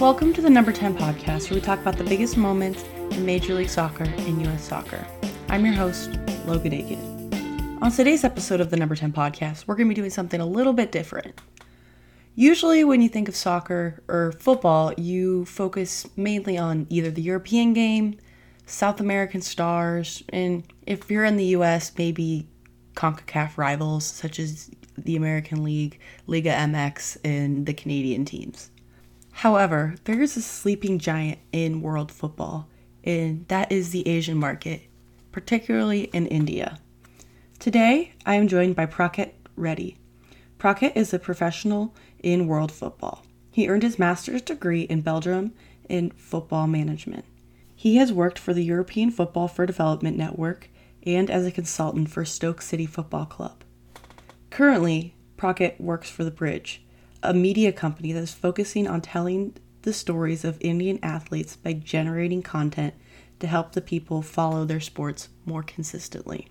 Welcome to the Number 10 podcast, where we talk about the biggest moments in Major League Soccer and U.S. soccer. I'm your host, Logan Agin. On today's episode of the Number 10 podcast, we're going to be doing something a little bit different. Usually, when you think of soccer or football, you focus mainly on either the European game, South American stars, and if you're in the US, maybe CONCACAF rivals such as the American League, Liga MX, and the Canadian teams. However, there is a sleeping giant in world football, and that is the Asian market, particularly in India. Today, I am joined by Praketh Reddy. Praketh is a professional in world football. He earned his master's degree in Belgium in football management. He has worked for the European Football for Development Network and as a consultant for Stoke City Football Club. Currently, Praketh works for The Bridge, a media company that is focusing on telling the stories of Indian athletes by generating content to help the people follow their sports more consistently.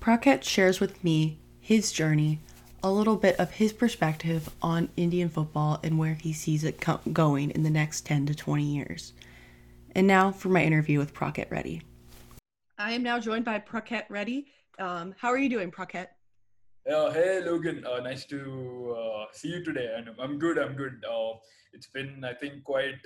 Praketh shares with me his journey, a little bit of his perspective on Indian football and where he sees it co- going in the next 10 to 20 years. And now for my interview with Praketh Reddy. I am now joined by Praketh Reddy. Um, how are you doing, Praketh? Uh, hey Logan, uh, nice to uh, see you today. And I'm good. I'm good. Uh, it's been, I think, quite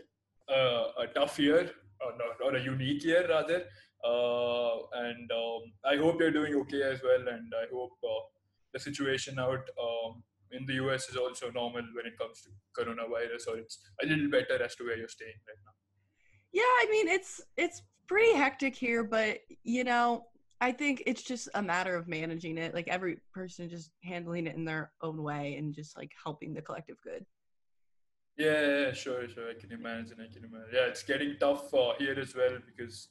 a tough year, or, not, or a unique year rather. Uh, and um, I hope you're doing okay as well. And I hope uh, the situation out um, in the US is also normal when it comes to coronavirus, or it's a little better as to where you're staying right now. Yeah, I mean it's it's pretty hectic here, but you know, I think it's just a matter of managing it. Like every person just handling it in their own way and just like helping the collective good. Yeah, yeah, sure, sure. I can imagine. I can imagine. Yeah, it's getting tough uh, here as well because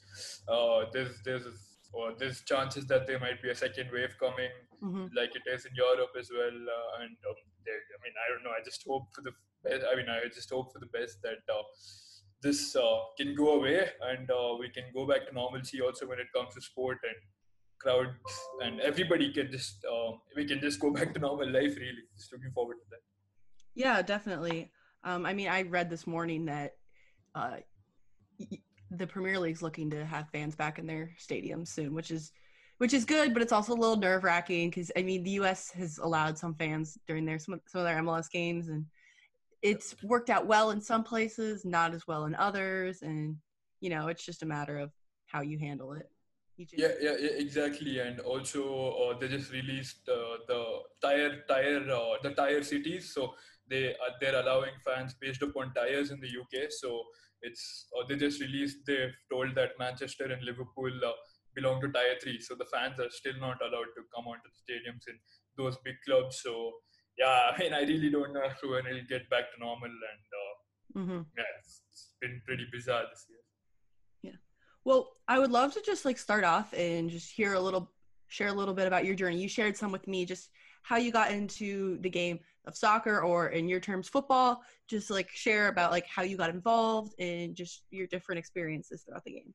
uh, there's there's or there's chances that there might be a second wave coming, mm-hmm. like it is in Europe as well. Uh, and um, I mean, I don't know. I just hope for the best. I mean, I just hope for the best that uh, this uh, can go away and uh, we can go back to normalcy also when it comes to sport and crowds and everybody can just uh, we can just go back to normal life really. Just looking forward to that. Yeah definitely. Um, i mean i read this morning that uh, the premier league's looking to have fans back in their stadiums soon which is which is good but it's also a little nerve wracking because i mean the us has allowed some fans during their some, some of their mls games and it's worked out well in some places, not as well in others, and you know, it's just a matter of how you handle it. Yeah, yeah, yeah, exactly. And also, uh, they just released uh, the tire, tire, uh, the tire cities. So they uh, they're allowing fans based upon tires in the UK. So it's uh, they just released. They've told that Manchester and Liverpool uh, belong to tire Three. So the fans are still not allowed to come onto the stadiums in those big clubs. So yeah, I mean, I really don't know when it'll get back to normal, and uh, mm-hmm. yeah, it's, it's been pretty bizarre this year. Well, I would love to just like start off and just hear a little, share a little bit about your journey. You shared some with me, just how you got into the game of soccer, or in your terms, football. Just like share about like how you got involved and just your different experiences throughout the game.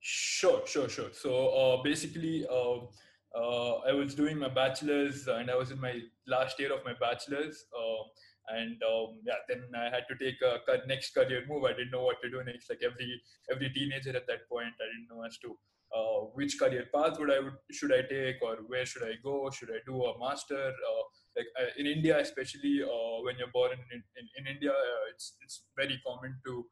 Sure, sure, sure. So uh, basically. Uh, uh, I was doing my bachelor's and I was in my last year of my bachelor's. Uh, and um, yeah, then I had to take a next career move. I didn't know what to do next. Like every every teenager at that point, I didn't know as to uh, which career path would I would should I take or where should I go? Should I do a master? Uh, like uh, in India, especially uh, when you're born in in, in India, it's it's very common to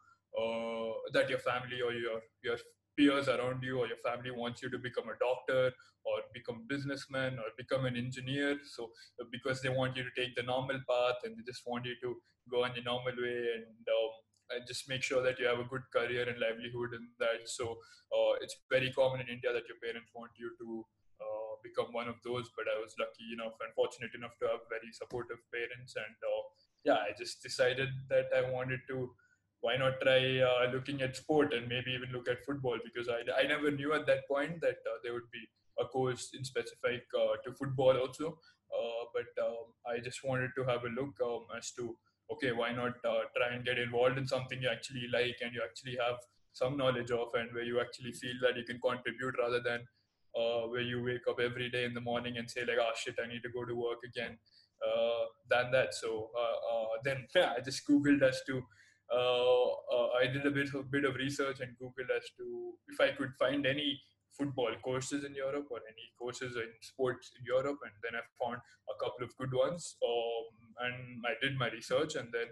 that your family or your your peers around you or your family wants you to become a doctor or become businessman or become an engineer so because they want you to take the normal path and they just want you to go on the normal way and um, and just make sure that you have a good career and livelihood in that. So uh, it's very common in India that your parents want you to uh, become one of those. But I was lucky enough and fortunate enough to have very supportive parents, and uh, yeah, I just decided that I wanted to why not try uh, looking at sport and maybe even look at football? Because I, I never knew at that point that uh, there would be a course in specific uh, to football also. Uh, but um, I just wanted to have a look um, as to okay why not uh, try and get involved in something you actually like and you actually have some knowledge of and where you actually feel that you can contribute rather than uh, where you wake up every day in the morning and say like oh shit I need to go to work again than that. So then yeah, I just googled as to I did a bit of bit of research and Googled as to if I could find any football courses in Europe or any courses in sports in Europe, and then I found a couple of good ones. Um, and I did my research, and then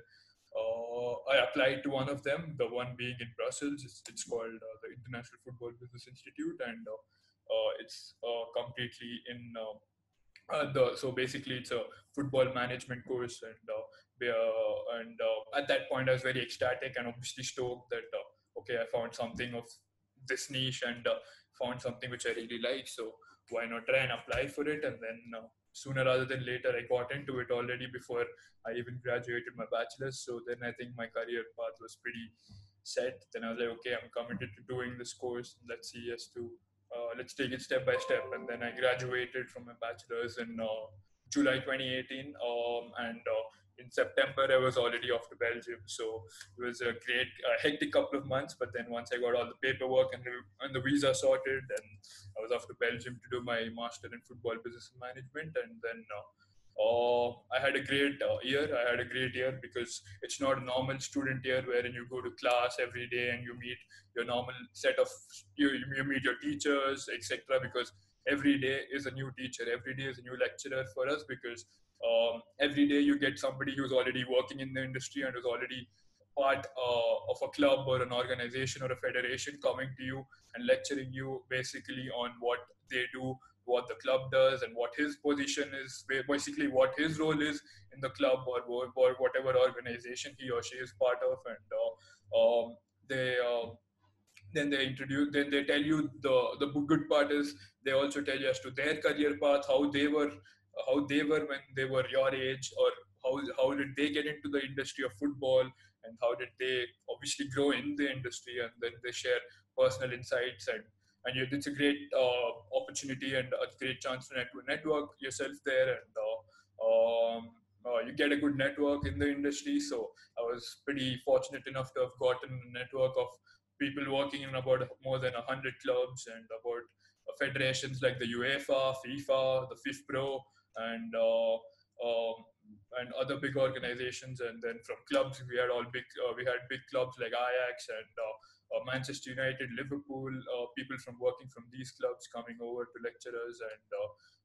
uh, I applied to one of them. The one being in Brussels, it's, it's called uh, the International Football Business Institute, and uh, uh, it's completely in. Uh, the, so basically, it's a football management course, and uh, uh, and at that point, I was very ecstatic and obviously stoked that okay, I found something of this niche and uh, found something which I really like. So why not try and apply for it? And then uh, sooner rather than later, I got into it already before I even graduated my bachelor's. So then I think my career path was pretty set. Then I was like, okay, I'm committed to doing this course. Let's see as to uh, let's take it step by step. And then I graduated from my bachelor's in uh, July 2018, um, and uh, in September, I was already off to Belgium. So it was a great, uh, hectic couple of months. But then once I got all the paperwork and and the visa sorted, then I was off to Belgium to do my master in football business management. And then uh, uh, I had a great uh, year. I had a great year because it's not a normal student year wherein you go to class every day and you meet your normal set of you, you meet your teachers, etc. Because every day is a new teacher, every day is a new lecturer for us because um, every day you get somebody who's already working in the industry and is already part uh, of a club or an organization or a federation coming to you and lecturing you basically on what they do what the club does and what his position is basically what his role is in the club or, or whatever organization he or she is part of. And uh, um, they uh, then they introduce then they tell you the the good part is they also tell you as to their career path how they were how they were when they were your age or how, how did they get into the industry of football and how did they obviously grow in the industry and then they share personal insights and and it's a great uh, opportunity and a great chance to network yourself there and uh, um, uh, you get a good network in the industry so i was pretty fortunate enough to have gotten a network of people working in about more than 100 clubs and about federations like the uefa fifa the fifpro and uh, um, and other big organizations. And then from clubs, we had all big. Uh, we had big clubs like Ajax and uh, Manchester United, Liverpool. people from working from these clubs coming over to lecture us, and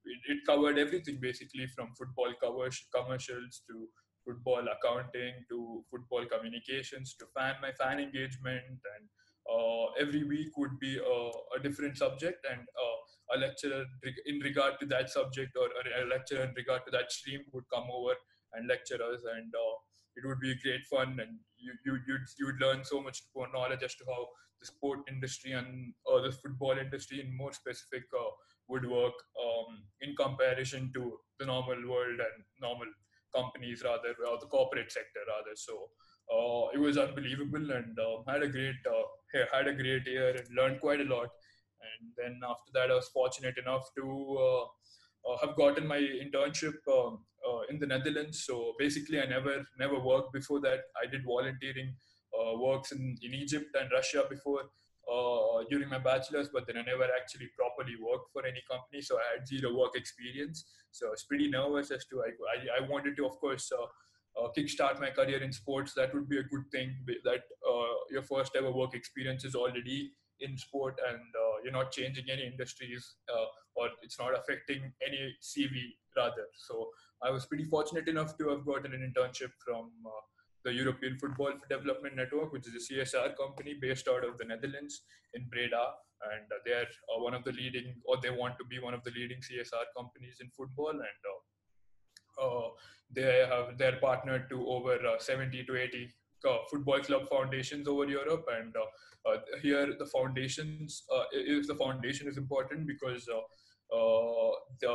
it, it, covered everything basically from football covers, commercials to football accounting to football communications to fan my fan engagement and uh, every week would be a, a different subject and uh, a lecturer in regard to that subject or a lecturer in regard to that stream would come over and lecture us and uh, it would be great fun and you, you, you'd, you'd learn so much more knowledge as to how the sport industry and uh, the football industry in more specific uh, would work um, in comparison to the normal world and normal companies rather or the corporate sector rather. So uh, it was unbelievable and uh, had a great uh, had a great year and learned quite a lot. And then after that, I was fortunate enough to uh, have gotten my internship um, uh, in the Netherlands. So basically, I never never worked before that. I did volunteering works in, in Egypt and Russia before. Uh, during my bachelor's, but then I never actually properly worked for any company, so I had zero work experience. So I was pretty nervous as to I, I, I wanted to, of course, uh, uh, kickstart my career in sports. That would be a good thing. That your first ever work experience is already in sport and uh, you're not changing any industries uh, or it's not affecting any CV rather. So I was pretty fortunate enough to have gotten an internship from uh, the European Football Development Network, which is a CSR company based out of the Netherlands in Breda. And uh, they are uh, one of the leading, or they want to be one of the leading CSR companies in football. And uh, they have they're partnered to over 70 to 80 football club foundations over Europe, and uh, here the foundations uh, if the foundation is important because uh, the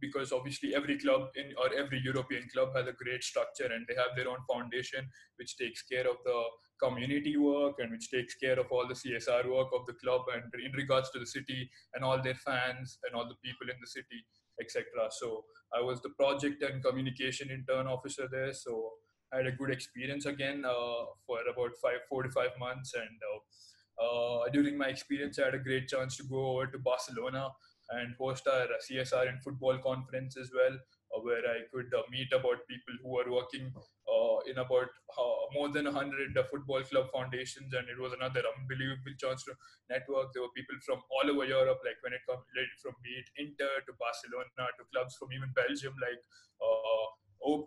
because obviously every club in or every European club has a great structure and they have their own foundation which takes care of the community work and which takes care of all the CSR work of the club and in regards to the city and all their fans and all the people in the city etc. So I was the project and communication intern officer there. So I had a good experience again uh, for about five, four to five months. And uh, uh, during my experience, I had a great chance to go over to Barcelona and host our CSR and football conference as well, where I could meet about people who are working uh, in about uh, more than 100 football club foundations, and it was another unbelievable chance to network. There were people from all over Europe, like when it comes from be it Inter to Barcelona to clubs from even Belgium, like uh,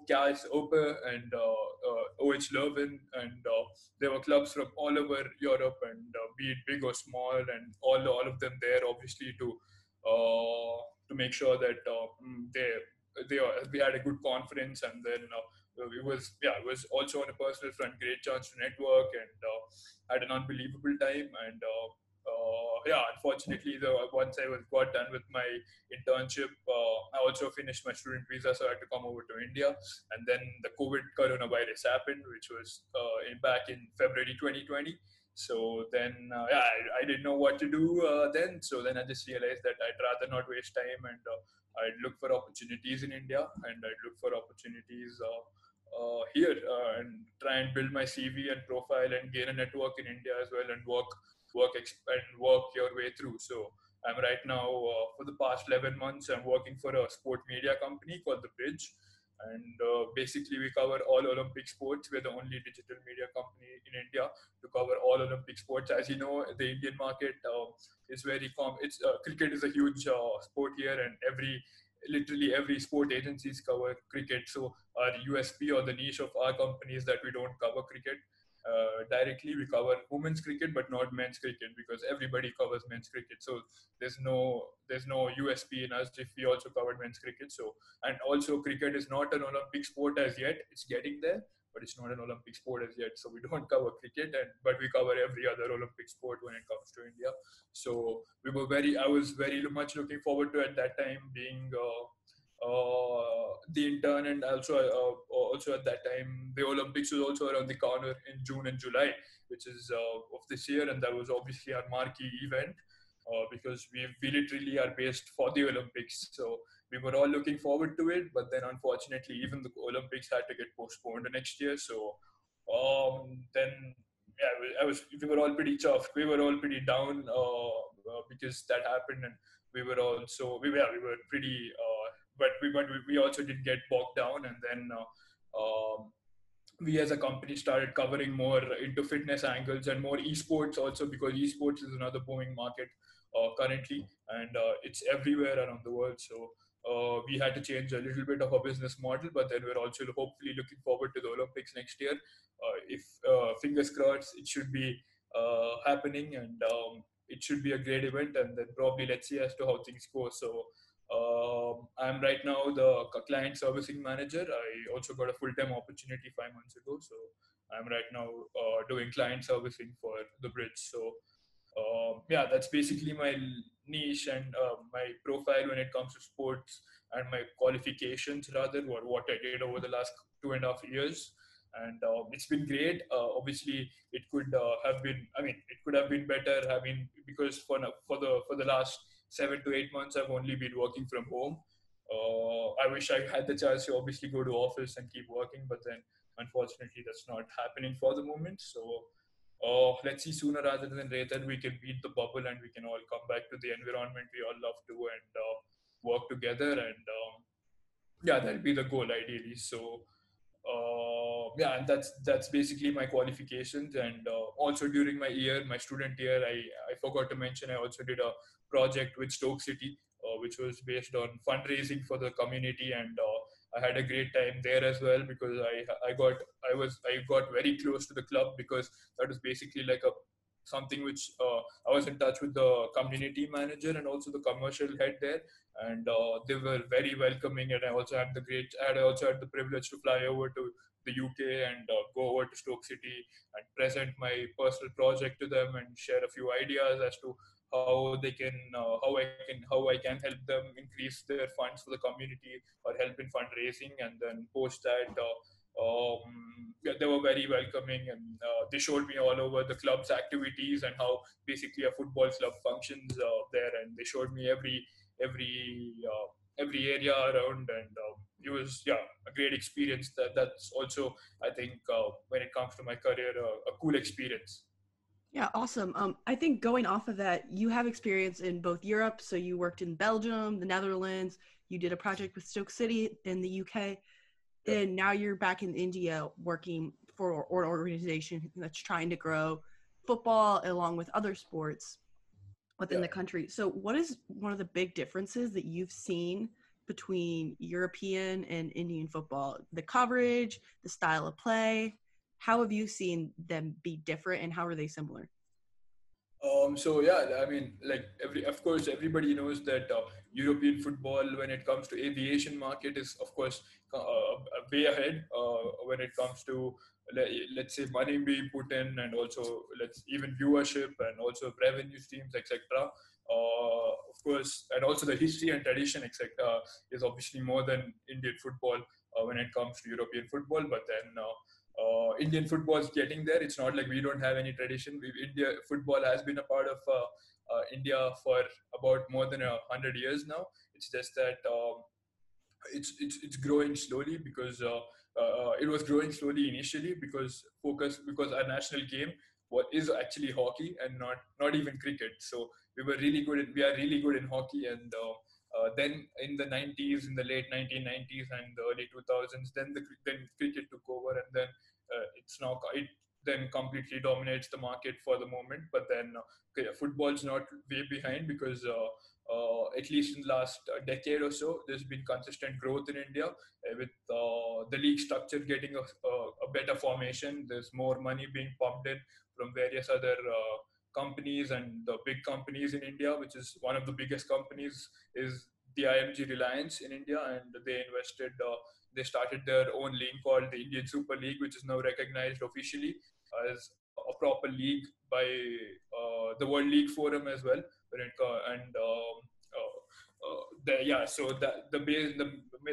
Guys, Ope and uh, uh, OH Leuven, and uh, there were clubs from all over Europe, and uh, be it big or small, and all all of them there, obviously to uh, to make sure that uh, mm, they they we had a good conference, and then it was yeah it was also on a personal front, great chance to network, and had an unbelievable time, and uh, yeah, unfortunately, the, once I was got done with my internship, uh, I also finished my student visa, so I had to come over to India. And then the COVID coronavirus happened, which was uh, in, back in February 2020. So then, uh, yeah, I, I, didn't know what to do uh, then. So then I just realized that I'd rather not waste time and uh, I'd look for opportunities in India and I'd look for opportunities here and try and build my CV and profile and gain a network in India as well and work work exp- and work your way through. So I'm right now uh, for the past 11 months. I'm working for a sport media company called The Bridge, and uh, basically we cover all Olympic sports. We're the only digital media company in India to cover all Olympic sports. As you know, the Indian market uh, is very com. It's uh, cricket is a huge uh, sport here, and every literally every sport agencies cover cricket. So our USP or the niche of our company is that we don't cover cricket uh, directly we cover women's cricket but not men's cricket because everybody covers men's cricket. So there's no there's no usp in us if we also covered men's cricket. So and also cricket is not an olympic sport as yet. It's getting there but it's not an olympic sport as yet. So we don't cover cricket and but we cover every other olympic sport when it comes to india. So we were very i was very much looking forward to at that time being uh, uh, the intern and also uh, also at that time the Olympics was also around the corner in June and July, which is uh, of this year, and that was obviously our marquee event uh, because we we literally are based for the Olympics. So we were all looking forward to it, but then unfortunately, even the Olympics had to get postponed next year. So um, then yeah, I was we were all pretty chuffed. We were all pretty down uh, because that happened, and we were also we were we were pretty but we but we also did get bogged down, and then uh, um, we as a company started covering more into fitness angles and more esports also because esports is another booming market uh, currently, and uh, it's everywhere around the world. So. Uh, we had to change a little bit of our business model, but then we're also hopefully looking forward to the Olympics next year. Uh, if uh, fingers crossed, it should be happening and um, it should be a great event. And then probably let's see as to how things go. So um, I'm right now the client servicing manager. I also got a full time opportunity five months ago. So I'm right now uh, doing client servicing for the bridge. So uh, yeah, that's basically my niche and uh, my profile when it comes to sports and my qualifications rather what, what I did over the last two and a half years. And it's been great. Uh, obviously, it could uh, have been. I mean, it could have been better. I mean, because for for the for the last seven to eight months, I've only been working from home. Uh, I wish I had the chance to obviously go to office and keep working, but then unfortunately that's not happening for the moment. So uh, let's see sooner rather than later we can beat the bubble and we can all come back to the environment we all love to and uh, work together and um, yeah that'll be the goal ideally so uh, yeah and that's that's basically my qualifications and uh, also during my year my student year i i forgot to mention i also did a project with Stoke City, uh, which was based on fundraising for the community, and uh, I had a great time there as well because I I got I was I got very close to the club because that was basically like a something which uh, I was in touch with the community manager and also the commercial head there, and uh, they were very welcoming. And I also had the great, I also had the privilege to fly over to the UK and uh, go over to Stoke City and present my personal project to them and share a few ideas as to how they can uh, how i can how i can help them increase their funds for the community or help in fundraising. And then post that uh, um, they were very welcoming and uh, they showed me all over the club's activities and how basically a football club functions uh, there. And they showed me every every uh, every area around and um, it was yeah a great experience that that's also i think uh, when it comes to my career a cool experience yeah, awesome. Um, I think going off of that, you have experience in both Europe. So you worked in Belgium, the Netherlands. You did a project with Stoke City in the UK. and now you're back in India working for an organization that's trying to grow football along with other sports within yeah. the country. So, what is one of the big differences that you've seen between European and Indian football? The coverage, the style of play. How have you seen them be different, and how are they similar? Um, so yeah, I mean, like every, of course, everybody knows that uh, European football, when it comes to aviation market, is of course uh, way ahead uh, when it comes to let's say money being put in, and also let's even viewership and also revenue streams, etc. Uh, of course, and also the history and tradition, etc., is obviously more than Indian football uh, when it comes to European football. But then uh, uh, Indian football is getting there. It's not like we don't have any tradition. We, India football has been a part of uh, uh, India for about more than a hundred years now. It's just that um, it's it's it's growing slowly because it was growing slowly initially because focus because our national game what is actually hockey and not not even cricket. So we were really good. In, we are really good in hockey and. Uh, uh, then in the 90s, in the late 1990s and the early 2000s, then the then cricket took over, and then uh, it's now it then completely dominates the market for the moment. But then okay, football's not way behind because uh, uh, at least in the last decade or so, there's been consistent growth in India uh, with uh, the league structure getting a, a, better formation. There's more money being pumped in from various other uh, companies and the big companies in India, which is one of the biggest companies, is the IMG Reliance in India, and they invested. Uh, they started their own league called the Indian Super League, which is now recognized officially as a proper league by uh, the World League Forum as well. And um, uh, the, yeah, so the the, the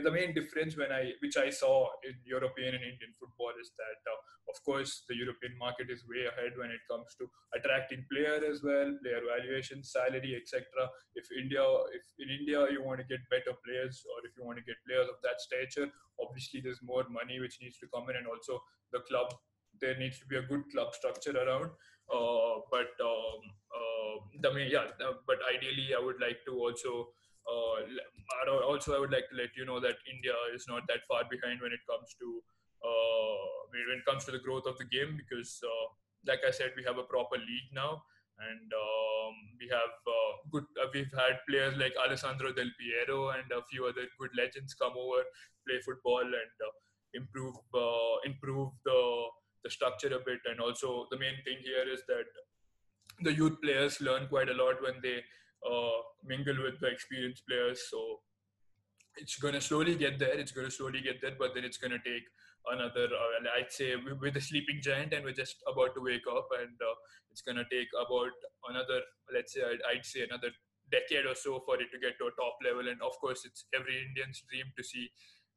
the main difference when I which I saw in European and Indian football is that uh, of course the European market is way ahead when it comes to attracting player as well, player valuation, salary, etc. If India if in India you want to get better players or if you want to get players of that stature, obviously there's more money which needs to come in and also the club there needs to be a good club structure around. Uh, but um, uh, the yeah, but ideally I would like to also uh, also, I would like to let you know that India is not that far behind when it comes to uh, when it comes to the growth of the game because, uh, like I said, we have a proper league now, and um, we have uh, good. Uh, we've had players like Alessandro Del Piero and a few other good legends come over, play football, and uh, improve improve the the structure a bit. And also, the main thing here is that the youth players learn quite a lot when they uh, mingle with the experienced players. So it's going to slowly get there. It's going to slowly get there, but then it's going to take another. Uh, I'd say with a sleeping giant, and we're just about to wake up, and uh, it's going to take about another. Let's say I'd, I'd say another decade or so for it to get to a top level. And of course, it's every Indian's dream to see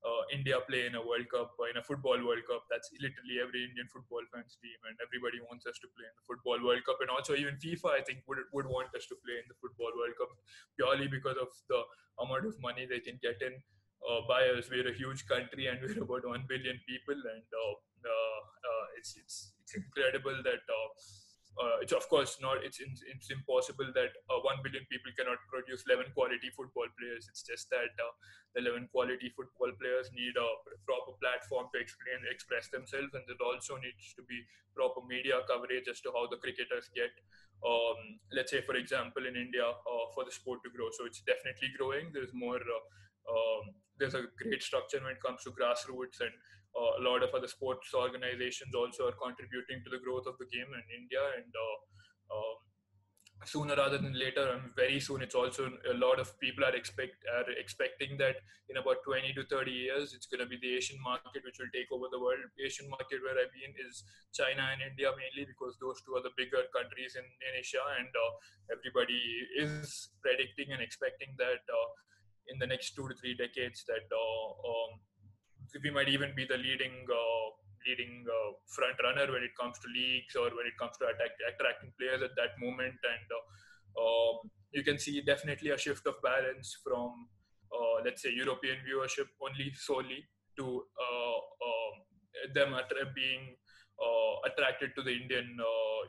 uh, India play in a World Cup or in a football World Cup. That's literally every Indian football fan's dream, and everybody wants us to play in the football World Cup. And also, even FIFA, I think, would would want us to play in the football World Cup purely because of the amount of money they can get in. Uh, by us, we're a huge country, and we're about one billion people, and uh, uh, uh it's it's it's incredible that uh, it's of course not it's it's impossible that uh, 1 billion people cannot produce 11 quality football players. It's just that uh, the 11 quality football players need a proper platform to explain express themselves and there also needs to be proper media coverage as to how the cricketers get um, let's say for example in india uh, for the sport to grow. So it's definitely growing. There's more uh, um, there's a great structure when it comes to grassroots and a lot of other sports organizations also are contributing to the growth of the game in India. And uh, um, sooner rather than later and very soon it's also a lot of people are expect are expecting that in about 20 to 30 years it's going to be the asian market which will take over the world. Asian market where i mean is china and india mainly because those two are the bigger countries in, in asia. And uh, everybody is predicting and expecting that uh, in the next two to three decades that uh, um, we might even be the leading uh, leading uh, front runner when it comes to leagues or when it comes to attack, attracting players at that moment. And uh, um, you can see definitely a shift of balance from, uh, let's say, European viewership only solely to uh, um, them being uh, attracted to the Indian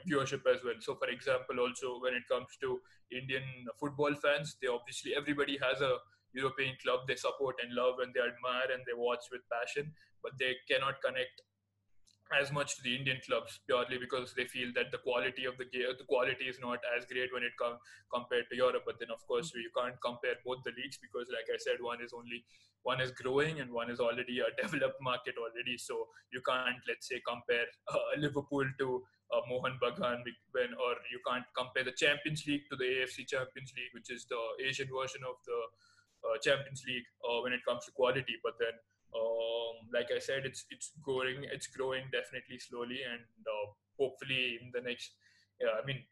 viewership as well. So, for example, also when it comes to Indian football fans, they obviously everybody has a European club they support and love and they admire and they watch with passion, but they cannot connect as much to the Indian clubs purely because they feel that the quality of the game, the quality is not as great when it comes compared to Europe. But then, of course, you can't compare both the leagues because, like I said, one is only one is growing and one is already a developed market already. So you can't, let's say, compare uh, Liverpool to uh, Mohun Bagan when, or you can't compare the Champions League to the AFC Champions League, which is the Asian version of the Champions League uh, when it comes to quality. But then um, like I said, it's it's growing, it's growing definitely slowly, and uh, hopefully in the next, yeah, I mean,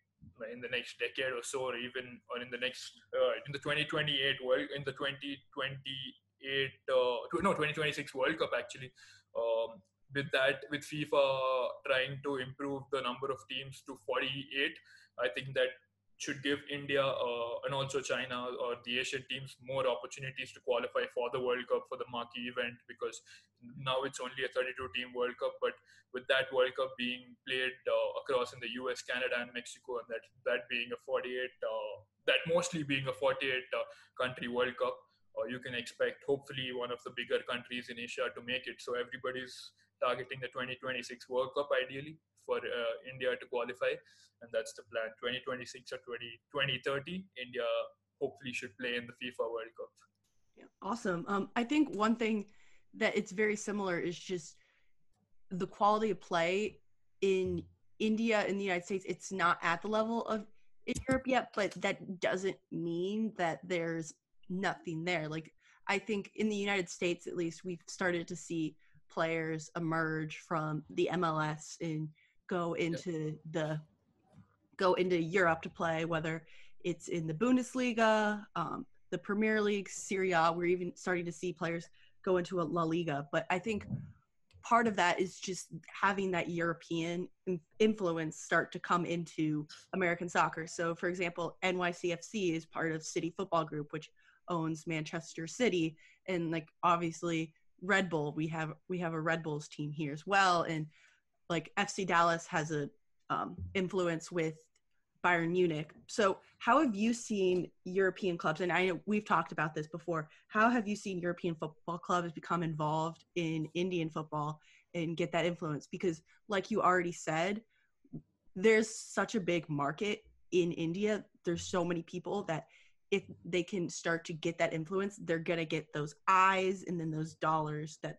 in the next decade or so, or even or in the next uh, in the 2028 world, in the 2028 uh, no 2026 World Cup actually. Um, with that, with FIFA trying to improve the number of teams to 48, I think that should give India uh, and also China or the Asian teams more opportunities to qualify for the World Cup for the marquee event because now it's only a 32 team World Cup, but with that World Cup being played uh, across in the US, Canada, and Mexico, and that that being a 48, uh, that mostly being a 48 uh, country World Cup, uh, you can expect hopefully one of the bigger countries in Asia to make it. So everybody's targeting the 2026 World Cup ideally for uh, India to qualify, and that's the plan. 2026 or 20, 2030, India hopefully should play in the FIFA World Cup. Yeah, awesome. Um, I think one thing that it's very similar is just the quality of play in India in the United States. It's not at the level of Europe yet, but that doesn't mean that there's nothing there. Like I think in the United States, at least, we've started to see players emerge from the MLS in go into the go into Europe to play, whether it's in the Bundesliga, um, the Premier League, Serie A. We're even starting to see players go into a La Liga. But I think part of that is just having that European influence start to come into American soccer. So, for example, NYCFC is part of City Football Group, which owns Manchester City, and like obviously Red Bull, we have we have a Red Bulls team here as well, and like FC Dallas has a um, influence with Bayern Munich. So, how have you seen European clubs? And I know we've talked about this before. How have you seen European football clubs become involved in Indian football and get that influence? Because, like you already said, there's such a big market in India. There's so many people that if they can start to get that influence, they're gonna get those eyes and then those dollars that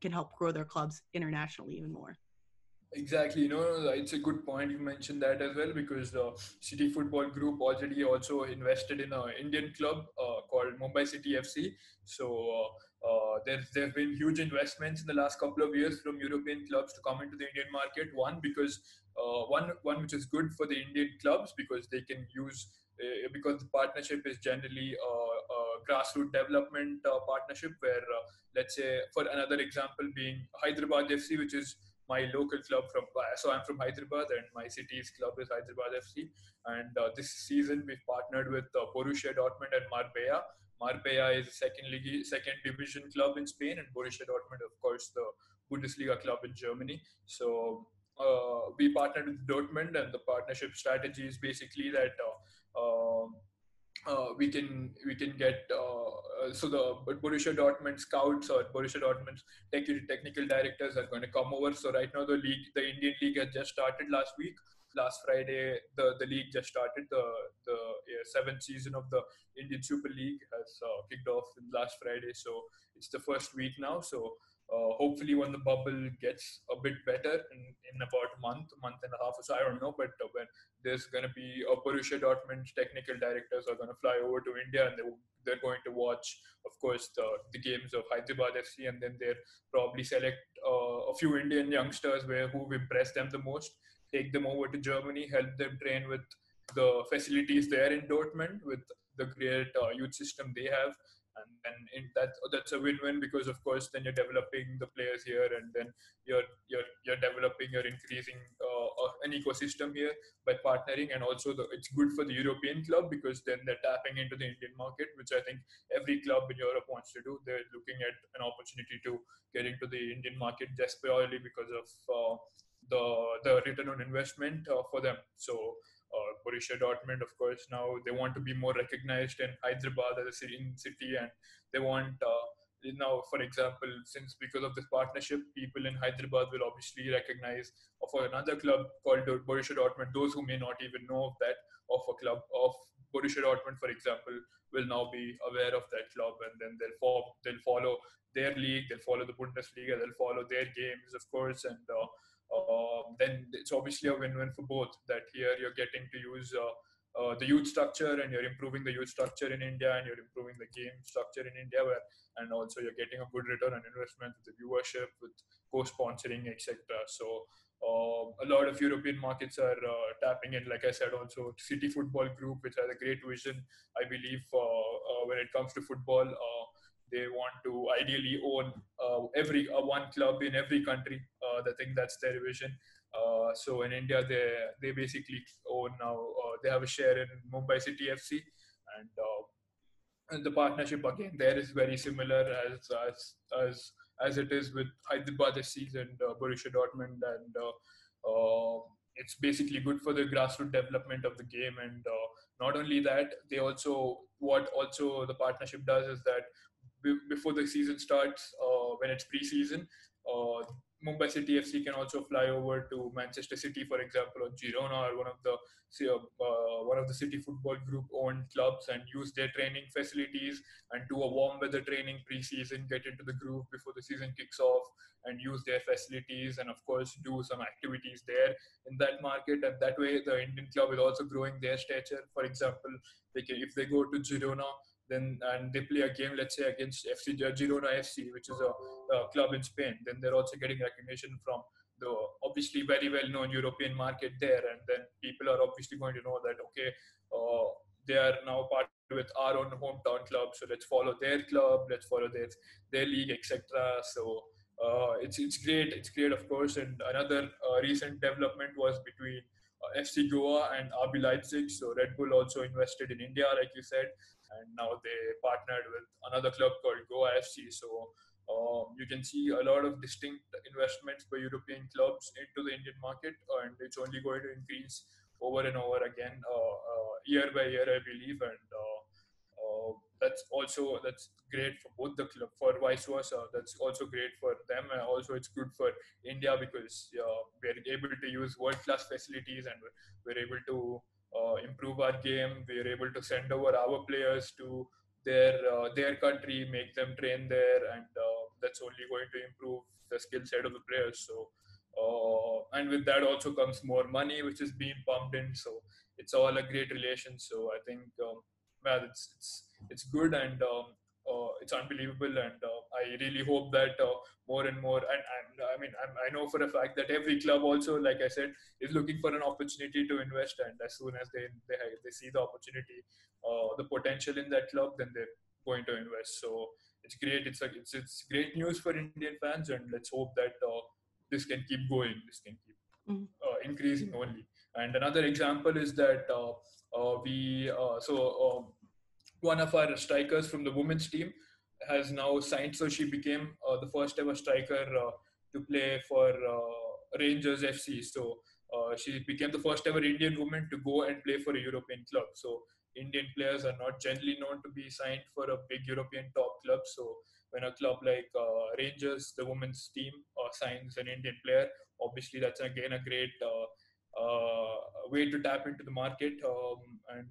can help grow their clubs internationally even more. Exactly, you know, it's a good point you mentioned that as well because the City Football Group already also invested in an Indian club uh, called Mumbai City FC. So uh, uh, there there have been huge investments in the last couple of years from European clubs to come into the Indian market. One because uh, one one which is good for the Indian clubs because they can use uh, because the partnership is generally a, a grassroots development uh, partnership where let's say for another example being Hyderabad FC which is my local club from so I'm from Hyderabad and my city's club is Hyderabad FC and uh, this season we've partnered with uh, Borussia Dortmund and Marbella. Marbella is a second league second division club in Spain and Borussia Dortmund of course the Bundesliga club in Germany. So uh, we partnered with Dortmund and the partnership strategy is basically that uh, we can we can get uh, uh, so the Borussia Dortmund scouts or Borussia Dortmund's tech, technical directors are going to come over. So right now the league, the Indian league has just started last week. Last Friday, the, the league just started. The the seventh season of the Indian Super League has uh, kicked off last Friday. So it's the first week now. So uh, hopefully when the bubble gets a bit better in, in about a month, month and a half or so, I don't know, but uh, when there's going to be a Borussia Dortmund technical directors are going to fly over to India and they, they're going to watch, of course, the, the games of Hyderabad FC and then they'll probably select uh, a few Indian youngsters where who've impressed them the most, take them over to Germany, help them train with the facilities there in Dortmund with the great uh, youth system they have. And then that that's a win-win because of course then you're developing the players here and then you're you're you're developing you're increasing uh, an ecosystem here by partnering. And also the, it's good for the european club because then they're tapping into the indian market which i think every club in europe wants to do. They're looking at an opportunity to get into the indian market just purely because of uh, the the return on investment uh, for them so uh, Borussia Dortmund, of course, now they want to be more recognized in Hyderabad as a city, in city, and they want uh, now, for example, since because of this partnership, people in Hyderabad will obviously recognize of another club called Borussia Dortmund. Those who may not even know of that, of a club of Borussia Dortmund, for example, will now be aware of that club, and then they'll follow, they'll follow their league, they'll follow the Bundesliga, they'll follow their games, of course, and uh, uh, then it's obviously a win-win for both. That here you're getting to use. Uh, uh, the youth structure and you're improving the youth structure in India and you're improving the game structure in India where and also you're getting a good return on investment with the viewership with co-sponsoring etc so uh, a lot of European markets are uh, tapping in like I said also City Football Group which has a great vision I believe uh, when it comes to football they want to ideally own every one club in every country I think that's their vision uh, so in India, they they basically own now. Uh, they have a share in Mumbai City FC, and uh, and the partnership again there is very similar as as as as it is with Hyderabad FC and uh, Borussia Dortmund, and uh, it's basically good for the grassroots development of the game. And not only that, they also what also the partnership does is that before the season starts, uh, when it's pre-season, uh, Mumbai City FC can also fly over to Manchester City, for example, or Girona, or one of the uh, uh, one of the City Football Group owned clubs, and use their training facilities and do a warm weather training pre-season, get into the groove before the season kicks off, and use their facilities, and of course do some activities there in that market. And that way, the Indian club is also growing their stature. For example, they can, if they go to Girona then and they play a game, let's say against FC Girona FC, which is a, a club in Spain, then they're also getting recognition from the obviously very well known European market there, and then people are obviously going to know that okay, uh, they are now part with our own hometown club, so let's follow their club, let's follow their their league, etc. So. Uh, it's it's great. It's great, of course. And another uh, recent development was between uh, FC Goa and RB Leipzig. So Red Bull also invested in India, like you said, and now they partnered with another club called Goa FC. So um, you can see a lot of distinct investments by European clubs into the Indian market, and it's only going to increase over and over again, uh, uh, year by year, I believe, and uh, uh, that's also that's great for both the club, for vice versa. That's also great for them, and also it's good for India because we're able to use world-class facilities and we're able to uh, improve our game. We are able to send over our players to their uh, their country, make them train there, and uh, that's only going to improve the skill set of the players. So, uh, and with that also comes more money, which is being pumped in. So it's all a great relation. So I think, um, well, it's it's it's good, and um, it's unbelievable, and uh, I really hope that uh, more and more, and, and I mean, I'm, i know for a fact that every club also, like I said, is looking for an opportunity to invest, and as soon as they they, they see the opportunity, the potential in that club, then they're going to invest. So it's great. It's like it's it's great news for Indian fans, and let's hope that this can keep going. This can keep mm. increasing only. And another example is that uh, we uh, so um, one of our strikers from the women's team has now signed. So she became uh, the first ever striker uh, to play for uh, Rangers FC. So uh, she became the first ever Indian woman to go and play for a European club. So Indian players are not generally known to be signed for a big European top club. So when a club like uh, Rangers, the women's team, uh, signs an Indian player, obviously that's again a great way to tap into the market. Um, and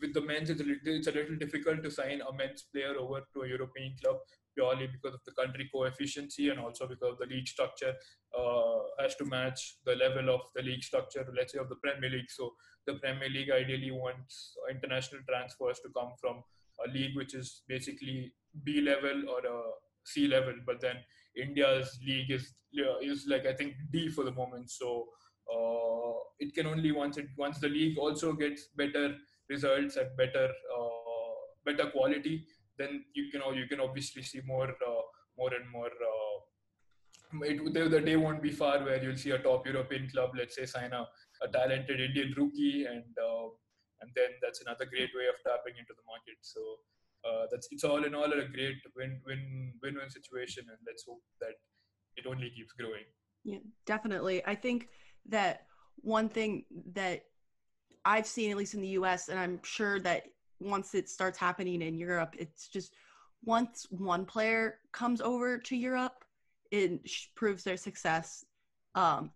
with the men's, it's a, little, it's a little difficult to sign a men's player over to a European club purely because of the country coefficient and also because the league structure uh, has to match the level of the league structure, let's say, of the Premier League. So the Premier League ideally wants international transfers to come from a league which is basically B level or a C level, but then India's league is is like I think D for the moment. So uh, it can only once it once the league also gets better results at better uh, better quality, then you can you can obviously see more uh, more and more. Uh, it, the, day won't be far where you'll see a top European club, let's say, sign a, a talented Indian rookie, and and then that's another great way of tapping into the market. So uh, that's it's all in all a great win win win win situation, and let's hope that it only keeps growing. Yeah, definitely. I think that one thing that I've seen at least in the U.S. and I'm sure that once it starts happening in Europe, it's just once one player comes over to Europe, it proves their success. Um,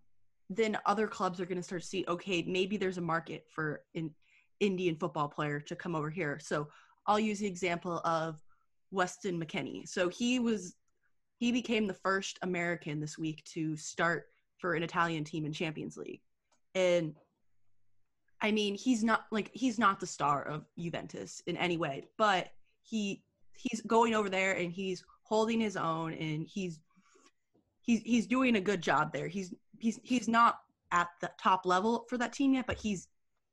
then other clubs are going to start to see, okay, maybe there's a market for an Indian football player to come over here. So I'll use the example of Weston McKennie. So he was he became the first American this week to start for an Italian team in Champions League. And I mean, he's not like he's not the star of Juventus in any way, but he he's going over there and he's holding his own and he's he's he's doing a good job there. He's he's he's not at the top level for that team yet, but he's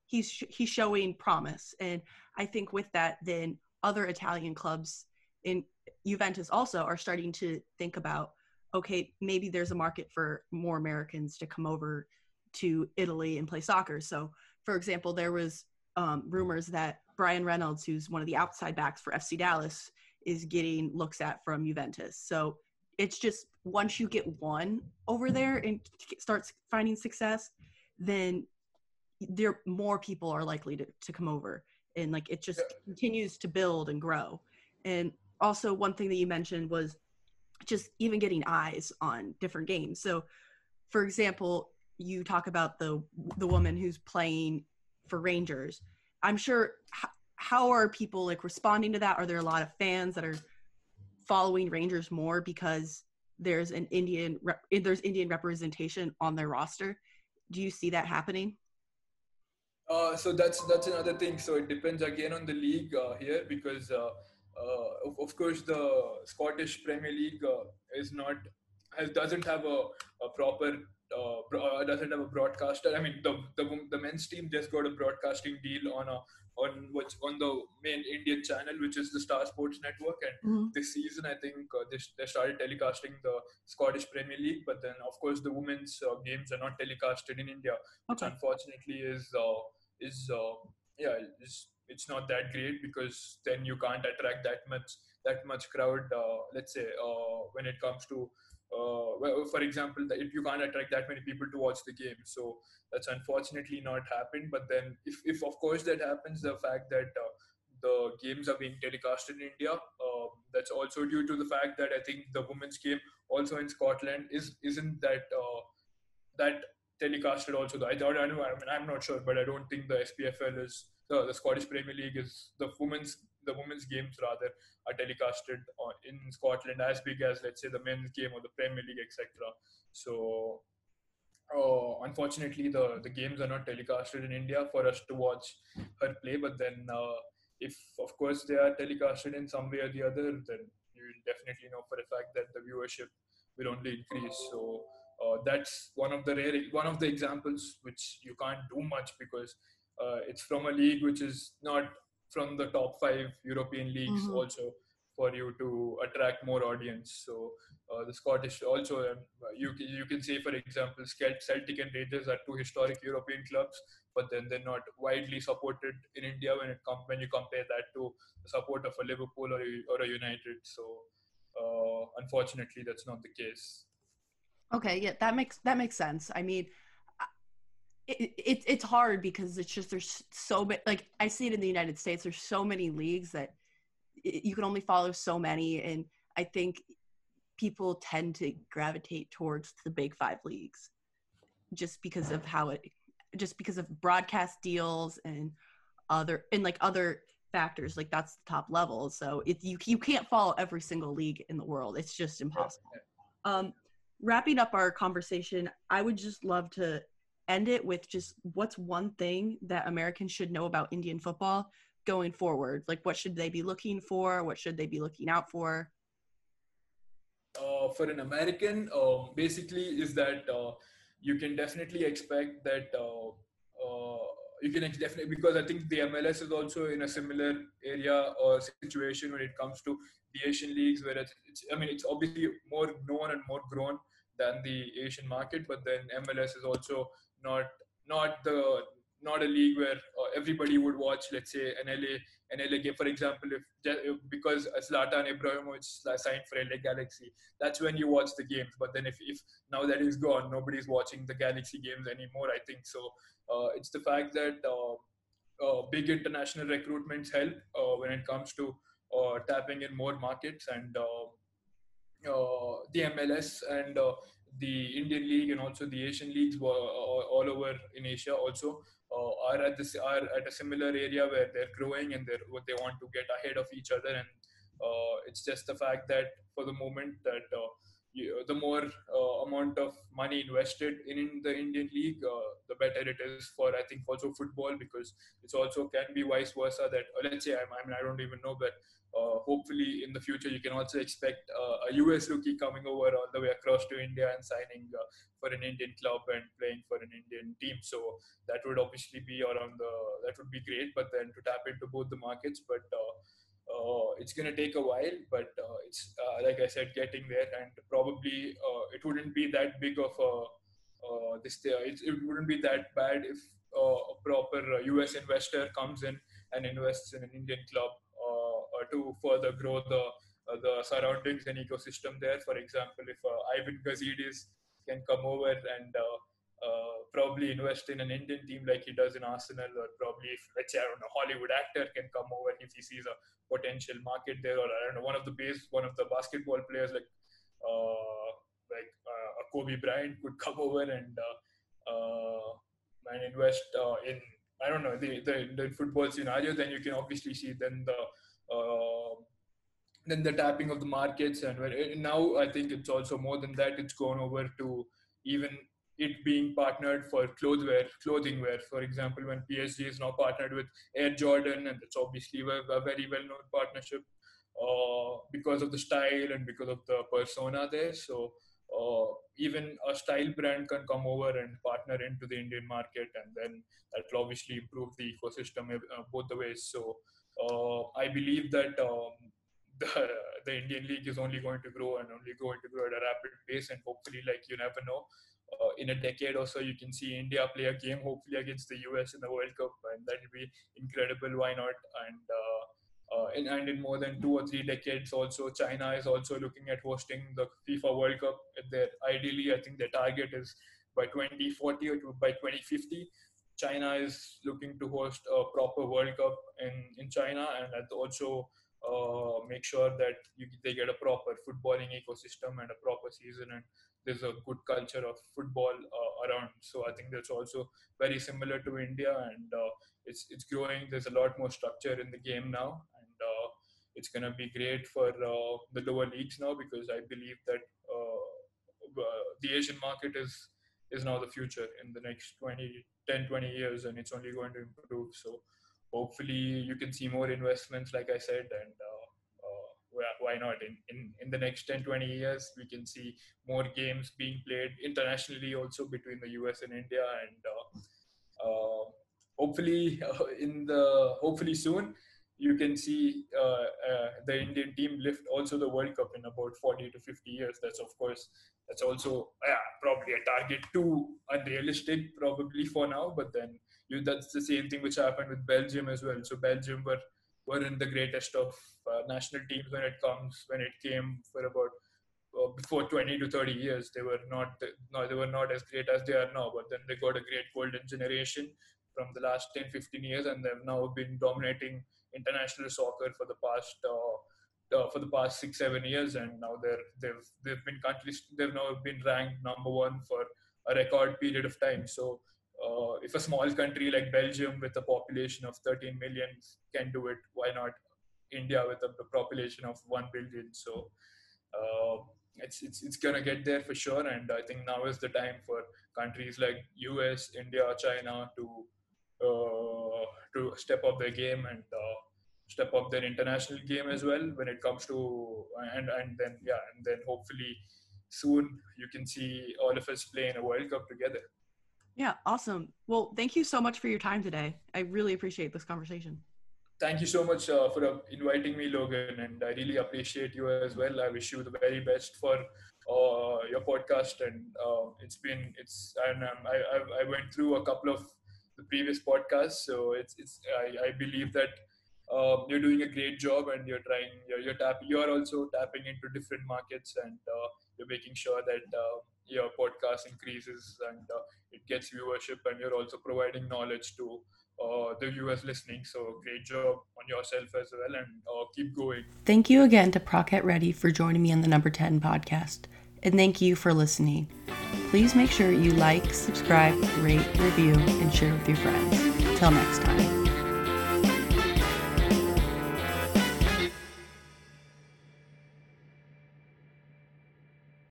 he's he's showing promise. And I think with that, then other Italian clubs in Juventus also are starting to think about okay, maybe there's a market for more Americans to come over to Italy and play soccer. So, for example, there was um, rumors that Bryan Reynolds, who's one of the outside backs for FC Dallas, is getting looks at from Juventus. So it's just once you get one over there and starts finding success, then there more people are likely to, to come over and like it just yeah. continues to build and grow and also one thing that you mentioned was just even getting eyes on different games so for example you talk about the the woman who's playing for rangers i'm sure how, how are people like responding to that? Are there a lot of fans that are following rangers more because there's an indian there's indian representation on their roster? Do you see that happening? Uh, so that's that's another thing. So it depends again on the league uh, here because uh, uh of, of, course the Scottish Premier League uh, is not has doesn't have a, a proper uh, doesn't have a broadcaster. I mean the, the the men's team just got a broadcasting deal on a on which on the main Indian channel, which is the Star Sports Network. And mm-hmm. this season, I think uh, they, they started telecasting the Scottish Premier League. But then, of course, the women's uh, games are not telecasted in India, which unfortunately is uh, is uh, yeah, is it's not that great because then you can't attract that much that much crowd. Uh, let's say uh, when it comes to uh, well, for example, if you can't attract that many people to watch the game. So that's unfortunately not happened. But then, if, if of course that happens, the fact that uh, the games are being telecasted in India, uh, that's also due to the fact that I think the women's game also in Scotland is isn't that uh, that telecasted also. I thought I know. I mean, I'm not sure, but I don't think the SPFL is the Scottish Premier League is the women's the women's games rather are telecasted in Scotland as big as let's say the men's game or the Premier League, etc. So uh, unfortunately, the the games are not telecasted in India for us to watch her play. But then, uh, if of course they are telecasted in some way or the other, then you definitely know for a fact that the viewership will only increase. So. Uh, that's one of the rare one of the examples which you can't do much because uh, it's from a league which is not from the top five European leagues mm-hmm. also for you to attract more audience. So uh, the Scottish also, um, you you can say for example, Celtic and Rangers are two historic European clubs, but then they're not widely supported in India when it comes when you compare that to the support of a Liverpool or a, or a United. So uh, unfortunately, that's not the case. Okay, yeah, that makes that makes sense. I mean, it, it, it's hard because it's just there's so many like i see it in the united states there's so many leagues that it, you can only follow so many and i think people tend to gravitate towards the big five leagues just because of how it just because of broadcast deals and other and like other factors like that's the top level. So if you you can't follow every single league in the world. It's just impossible. Um wrapping up our conversation i would just love to end it with just what's one thing that Americans should know about Indian football going forward? Like, what should they be looking for? What should they be looking out for? Uh, for an American, uh, basically, is that uh, you can definitely expect that uh, uh, you can definitely because I think the MLS is also in a similar area or situation when it comes to the Asian leagues, where it's, it's I mean it's obviously more known and more grown than the Asian market, but then MLS is also not not the not a league where uh, everybody would watch. Let's say an LA, an LA game, for example, if, if because Zlatan Ibrahimovic signed for LA Galaxy, that's when you watch the games. But then if, if now that he's gone, nobody's watching the Galaxy games anymore. I think so. Uh, it's the fact that uh, uh, big international recruitments help uh, when it comes to uh, tapping in more markets and the MLS and the Indian League and also the Asian leagues were all over in Asia also uh, are at this are at a similar area where they're growing and they're what they want to get ahead of each other. And uh, it's just the fact that for the moment that uh, the more uh, amount of money invested in the Indian league, uh, the better it is for I think also football because it's also can be vice versa. That uh, let's say I, I mean I don't even know, but hopefully in the future you can also expect a US rookie coming over all the way across to India and signing for an Indian club and playing for an Indian team. So that would obviously be around the that would be great. But then to tap into both the markets, but uh, it's going to take a while, but uh, it's uh, like I said, getting there, and probably uh, it wouldn't be that big of a uh, this. Uh, it, it wouldn't be that bad if a proper US investor comes in and invests in an Indian club to further grow the the surroundings and ecosystem there. For example, if Ivan Gazidis can come over and uh, probably invest in an Indian team like he does in Arsenal, or probably if let's say I don't know a Hollywood actor can come over if he sees a potential market there, or I don't know one of the base one of the basketball players like uh, like uh, Kobe Bryant could come over and uh, uh, and invest in I don't know the, the the football scenario. Then you can obviously see then the then the tapping of the markets and now I think it's also more than that. It's gone over to even it being partnered for clothwear, clothing wear. For example, when PSG is now partnered with Air Jordan, and it's obviously a, very well-known partnership uh, because of the style and because of the persona there. So uh, even a style brand can come over and partner into the Indian market, and then that will obviously improve the ecosystem uh, both the ways. So uh, I believe that. Um, the, the Indian league is only going to grow and only going to grow at a rapid pace, and hopefully, like you never know, uh, in a decade or so, you can see India play a game, hopefully against the US in the World Cup, and that will be incredible. Why not? And uh, uh, in, and in more than two or three decades, also China is also looking at hosting the FIFA World Cup. Ideally, I think their target is by 2040 or by 2050. China is looking to host a proper World Cup in, in China and also uh, make sure that you, they get a proper footballing ecosystem and a proper season and there's a good culture of football uh, around. So I think that's also very similar to India, and uh, it's it's growing. There's a lot more structure in the game now, and uh, it's gonna be great for uh, the lower leagues now because I believe that uh, uh, the Asian market is is now the future in the next 20, 10, 20 years, and it's only going to improve. So hopefully you can see more investments, like I said, and why not? In, in in the next 10 20 years we can see more games being played internationally also between the us and india and uh, uh, hopefully uh, in the hopefully soon you can see uh, uh, the indian team lift also the world cup in about 40 to 50 years. That's of course that's also yeah, probably a target too unrealistic probably for now but then you that's the same thing which happened with belgium as well. So belgium were weren't the greatest of uh, national teams when it comes when it came for about uh, before 20 to 30 years they were not no they were not as great as they are now but then they got a great golden generation from the last 10 15 years and they've now been dominating international soccer for the past uh, uh, for the past six seven years and now they're they've they've been countries they've now been ranked number one for a record period of time. So uh, if a small country like Belgium with a population of 13 million can do it, why not India with a population of 1 billion? So uh, it's, it's, it's going to get there for sure. And I think now is the time for countries like US, India, China to, uh, to step up their game and uh, step up their international game as well when it comes to, and, and then, yeah, and then hopefully soon you can see all of us play in a World Cup together. Yeah, awesome. Well, thank you so much for your time today. I really appreciate this conversation. Thank you so much uh, for uh, inviting me, Logan, and I really appreciate you as well. I wish you the very best for uh, your podcast, and uh, it's been it's and um, I, I I went through a couple of the previous podcasts. So it's it's I, I believe that um, you're doing a great job and you're trying you're you're, tap, you're also tapping into different markets and uh, you're making sure that uh, your podcast increases and it gets viewership and you're also providing knowledge to uh, the viewers listening. So great job on yourself as well and uh, keep going. Thank you again to Praketh Reddy for joining me on the Number 10 podcast. And thank you for listening. Please make sure you like, subscribe, rate, review, and share with your friends. Till next time.